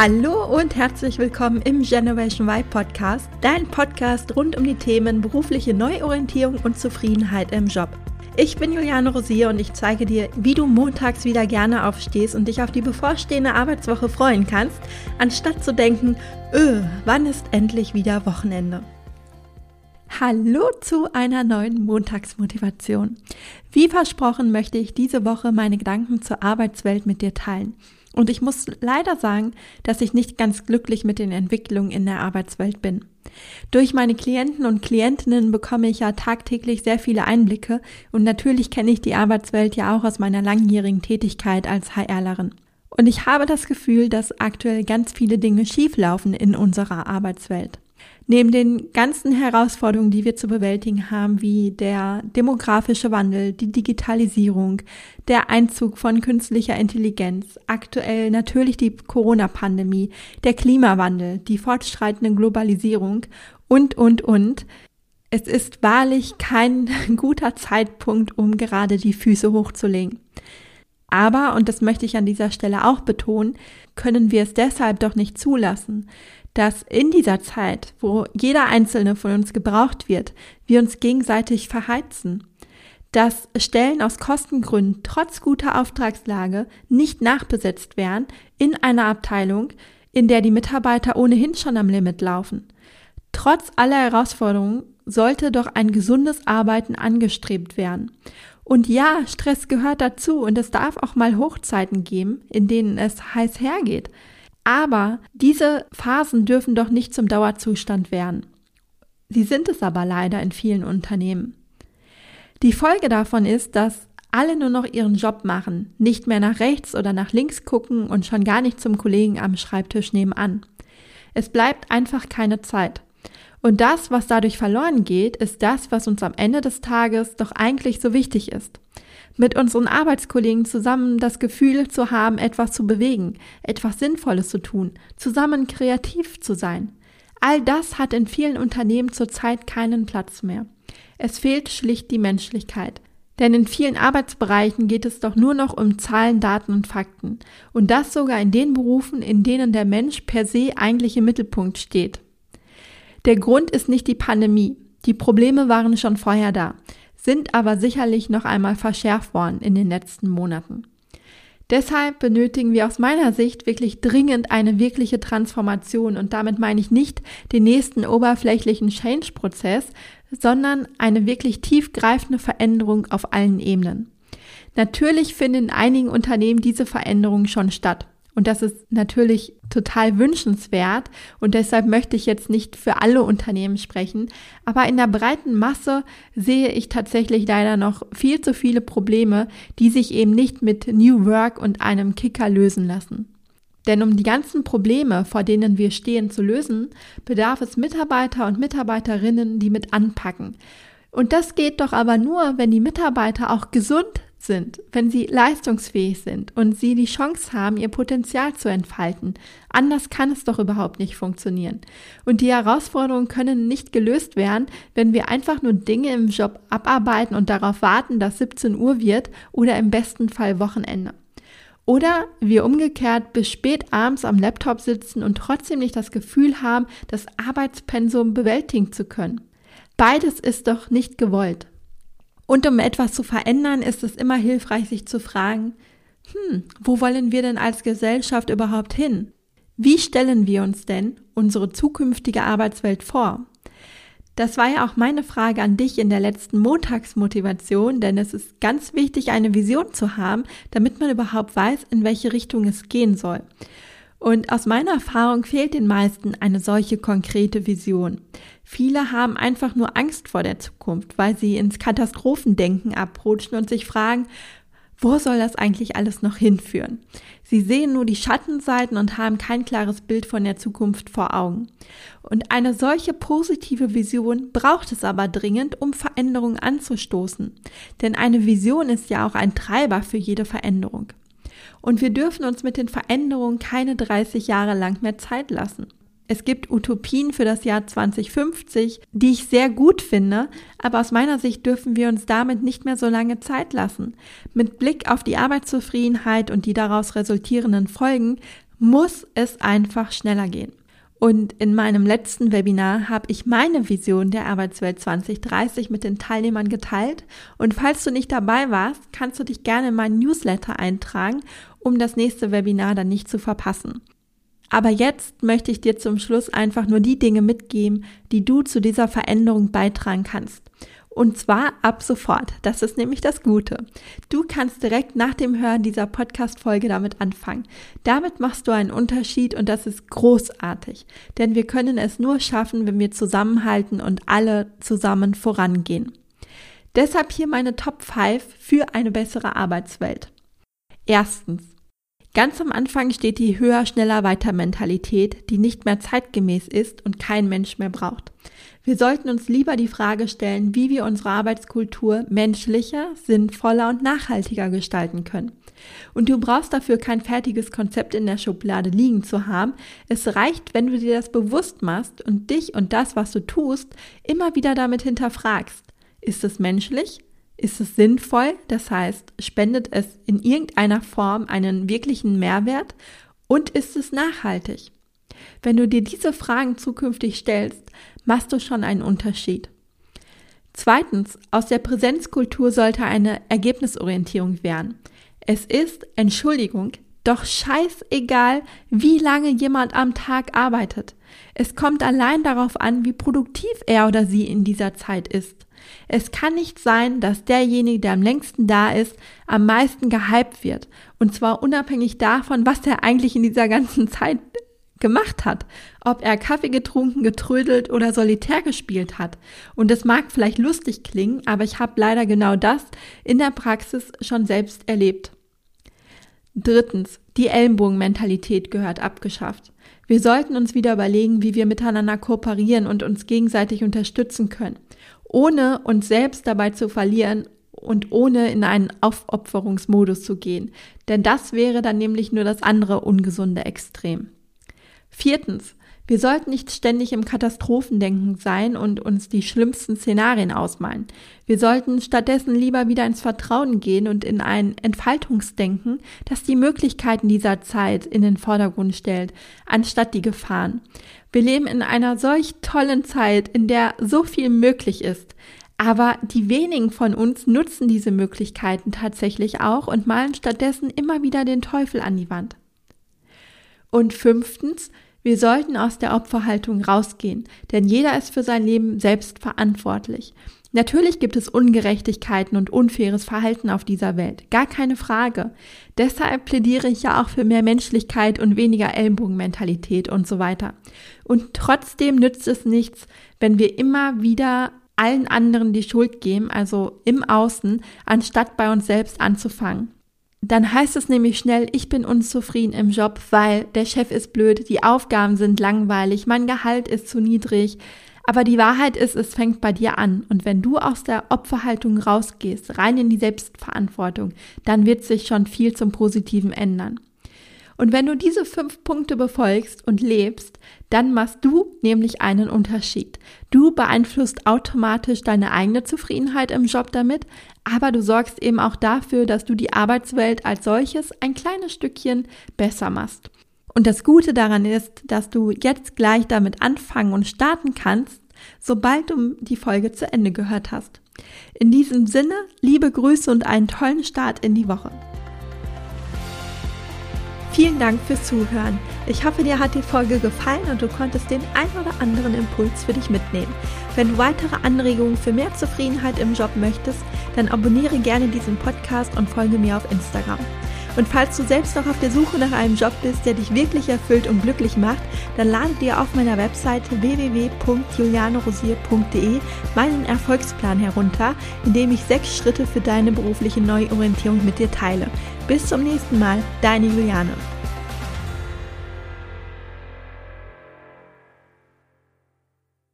Hallo und herzlich willkommen im Generation Y Podcast, dein Podcast rund um die Themen berufliche Neuorientierung und Zufriedenheit im Job. Ich bin Juliane Rosier und ich zeige dir, wie du montags wieder gerne aufstehst und dich auf die bevorstehende Arbeitswoche freuen kannst, anstatt zu denken, öh, wann ist endlich wieder Wochenende? Hallo zu einer neuen Montagsmotivation. Wie versprochen möchte ich diese Woche meine Gedanken zur Arbeitswelt mit dir teilen. Und ich muss leider sagen, dass ich nicht ganz glücklich mit den Entwicklungen in der Arbeitswelt bin. Durch meine Klienten und Klientinnen bekomme ich ja tagtäglich sehr viele Einblicke und natürlich kenne ich die Arbeitswelt ja auch aus meiner langjährigen Tätigkeit als HRlerin. Und ich habe das Gefühl, dass aktuell ganz viele Dinge schieflaufen in unserer Arbeitswelt. Neben den ganzen Herausforderungen, die wir zu bewältigen haben, wie der demografische Wandel, die Digitalisierung, der Einzug von künstlicher Intelligenz, aktuell natürlich die Corona-Pandemie, der Klimawandel, die fortschreitende Globalisierung und, und, und, es ist wahrlich kein guter Zeitpunkt, um gerade die Füße hochzulegen. Aber, und das möchte ich an dieser Stelle auch betonen, können wir es deshalb doch nicht zulassen, dass in dieser Zeit, wo jeder einzelne von uns gebraucht wird, wir uns gegenseitig verheizen, dass Stellen aus Kostengründen trotz guter Auftragslage nicht nachbesetzt werden in einer Abteilung, in der die Mitarbeiter ohnehin schon am Limit laufen. Trotz aller Herausforderungen sollte doch ein gesundes Arbeiten angestrebt werden. Und ja, Stress gehört dazu und es darf auch mal Hochzeiten geben, in denen es heiß hergeht. Aber diese Phasen dürfen doch nicht zum Dauerzustand werden. Sie sind es aber leider in vielen Unternehmen. Die Folge davon ist, dass alle nur noch ihren Job machen, nicht mehr nach rechts oder nach links gucken und schon gar nicht zum Kollegen am Schreibtisch nebenan. Es bleibt einfach keine Zeit. Und das, was dadurch verloren geht, ist das, was uns am Ende des Tages doch eigentlich so wichtig ist mit unseren Arbeitskollegen zusammen das Gefühl zu haben, etwas zu bewegen, etwas Sinnvolles zu tun, zusammen kreativ zu sein. All das hat in vielen Unternehmen zurzeit keinen Platz mehr. Es fehlt schlicht die Menschlichkeit. Denn in vielen Arbeitsbereichen geht es doch nur noch um Zahlen, Daten und Fakten. Und das sogar in den Berufen, in denen der Mensch per se eigentlich im Mittelpunkt steht. Der Grund ist nicht die Pandemie. Die Probleme waren schon vorher da sind aber sicherlich noch einmal verschärft worden in den letzten Monaten. Deshalb benötigen wir aus meiner Sicht wirklich dringend eine wirkliche Transformation und damit meine ich nicht den nächsten oberflächlichen Change-Prozess, sondern eine wirklich tiefgreifende Veränderung auf allen Ebenen. Natürlich finden in einigen Unternehmen diese Veränderungen schon statt. Und das ist natürlich total wünschenswert. Und deshalb möchte ich jetzt nicht für alle Unternehmen sprechen. Aber in der breiten Masse sehe ich tatsächlich leider noch viel zu viele Probleme, die sich eben nicht mit New Work und einem Kicker lösen lassen. Denn um die ganzen Probleme, vor denen wir stehen, zu lösen, bedarf es Mitarbeiter und Mitarbeiterinnen, die mit anpacken. Und das geht doch aber nur, wenn die Mitarbeiter auch gesund sind, wenn sie leistungsfähig sind und sie die Chance haben, ihr Potenzial zu entfalten. Anders kann es doch überhaupt nicht funktionieren. Und die Herausforderungen können nicht gelöst werden, wenn wir einfach nur Dinge im Job abarbeiten und darauf warten, dass 17 Uhr wird oder im besten Fall Wochenende. Oder wir umgekehrt bis spät abends am Laptop sitzen und trotzdem nicht das Gefühl haben, das Arbeitspensum bewältigen zu können. Beides ist doch nicht gewollt. Und um etwas zu verändern, ist es immer hilfreich, sich zu fragen, hm, wo wollen wir denn als Gesellschaft überhaupt hin? Wie stellen wir uns denn unsere zukünftige Arbeitswelt vor? Das war ja auch meine Frage an dich in der letzten Montagsmotivation, denn es ist ganz wichtig, eine Vision zu haben, damit man überhaupt weiß, in welche Richtung es gehen soll. Und aus meiner Erfahrung fehlt den meisten eine solche konkrete Vision. Viele haben einfach nur Angst vor der Zukunft, weil sie ins Katastrophendenken abrutschen und sich fragen, wo soll das eigentlich alles noch hinführen? Sie sehen nur die Schattenseiten und haben kein klares Bild von der Zukunft vor Augen. Und eine solche positive Vision braucht es aber dringend, um Veränderungen anzustoßen. Denn eine Vision ist ja auch ein Treiber für jede Veränderung. Und wir dürfen uns mit den Veränderungen keine 30 Jahre lang mehr Zeit lassen. Es gibt Utopien für das Jahr 2050, die ich sehr gut finde, aber aus meiner Sicht dürfen wir uns damit nicht mehr so lange Zeit lassen. Mit Blick auf die Arbeitszufriedenheit und die daraus resultierenden Folgen muss es einfach schneller gehen. Und in meinem letzten Webinar habe ich meine Vision der Arbeitswelt 2030 mit den Teilnehmern geteilt. Und falls du nicht dabei warst, kannst du dich gerne in meinen Newsletter eintragen, um das nächste Webinar dann nicht zu verpassen. Aber jetzt möchte ich dir zum Schluss einfach nur die Dinge mitgeben, die du zu dieser Veränderung beitragen kannst. Und zwar ab sofort. Das ist nämlich das Gute. Du kannst direkt nach dem Hören dieser Podcast-Folge damit anfangen. Damit machst du einen Unterschied und das ist großartig. Denn wir können es nur schaffen, wenn wir zusammenhalten und alle zusammen vorangehen. Deshalb hier meine Top 5 für eine bessere Arbeitswelt. Erstens. Ganz am Anfang steht die höher, schneller, weiter Mentalität, die nicht mehr zeitgemäß ist und kein Mensch mehr braucht. Wir sollten uns lieber die Frage stellen, wie wir unsere Arbeitskultur menschlicher, sinnvoller und nachhaltiger gestalten können. Und du brauchst dafür kein fertiges Konzept in der Schublade liegen zu haben. Es reicht, wenn du dir das bewusst machst und dich und das, was du tust, immer wieder damit hinterfragst. Ist es menschlich? Ist es sinnvoll? Das heißt, spendet es in irgendeiner Form einen wirklichen Mehrwert? Und ist es nachhaltig? Wenn du dir diese Fragen zukünftig stellst, machst du schon einen Unterschied. Zweitens, aus der Präsenzkultur sollte eine Ergebnisorientierung werden. Es ist, Entschuldigung, doch scheißegal, wie lange jemand am Tag arbeitet. Es kommt allein darauf an, wie produktiv er oder sie in dieser Zeit ist. Es kann nicht sein, dass derjenige, der am längsten da ist, am meisten gehypt wird. Und zwar unabhängig davon, was er eigentlich in dieser ganzen Zeit gemacht hat, ob er Kaffee getrunken, getrödelt oder solitär gespielt hat. Und es mag vielleicht lustig klingen, aber ich habe leider genau das in der Praxis schon selbst erlebt. Drittens, die Ellenbogenmentalität gehört abgeschafft. Wir sollten uns wieder überlegen, wie wir miteinander kooperieren und uns gegenseitig unterstützen können, ohne uns selbst dabei zu verlieren und ohne in einen Aufopferungsmodus zu gehen. Denn das wäre dann nämlich nur das andere ungesunde Extrem. Viertens, wir sollten nicht ständig im Katastrophendenken sein und uns die schlimmsten Szenarien ausmalen. Wir sollten stattdessen lieber wieder ins Vertrauen gehen und in ein Entfaltungsdenken, das die Möglichkeiten dieser Zeit in den Vordergrund stellt, anstatt die Gefahren. Wir leben in einer solch tollen Zeit, in der so viel möglich ist. Aber die wenigen von uns nutzen diese Möglichkeiten tatsächlich auch und malen stattdessen immer wieder den Teufel an die Wand. Und fünftens, wir sollten aus der Opferhaltung rausgehen, denn jeder ist für sein Leben selbst verantwortlich. Natürlich gibt es Ungerechtigkeiten und unfaires Verhalten auf dieser Welt, gar keine Frage. Deshalb plädiere ich ja auch für mehr Menschlichkeit und weniger Ellenbogenmentalität und so weiter. Und trotzdem nützt es nichts, wenn wir immer wieder allen anderen die Schuld geben, also im Außen, anstatt bei uns selbst anzufangen. Dann heißt es nämlich schnell, ich bin unzufrieden im Job, weil der Chef ist blöd, die Aufgaben sind langweilig, mein Gehalt ist zu niedrig. Aber die Wahrheit ist, es fängt bei dir an. Und wenn du aus der Opferhaltung rausgehst, rein in die Selbstverantwortung, dann wird sich schon viel zum Positiven ändern. Und wenn du diese fünf Punkte befolgst und lebst, dann machst du nämlich einen Unterschied. Du beeinflusst automatisch deine eigene Zufriedenheit im Job damit, aber du sorgst eben auch dafür, dass du die Arbeitswelt als solches ein kleines Stückchen besser machst. Und das Gute daran ist, dass du jetzt gleich damit anfangen und starten kannst, sobald du die Folge zu Ende gehört hast. In diesem Sinne, liebe Grüße und einen tollen Start in die Woche. Vielen Dank fürs Zuhören. Ich hoffe, dir hat die Folge gefallen und du konntest den ein oder anderen Impuls für dich mitnehmen. Wenn du weitere Anregungen für mehr Zufriedenheit im Job möchtest, dann abonniere gerne diesen Podcast und folge mir auf Instagram. Und falls du selbst noch auf der Suche nach einem Job bist, der dich wirklich erfüllt und glücklich macht, dann lade dir auf meiner Webseite www.julianerosier.de meinen Erfolgsplan herunter, in dem ich sechs Schritte für deine berufliche Neuorientierung mit dir teile. Bis zum nächsten Mal, deine Juliane.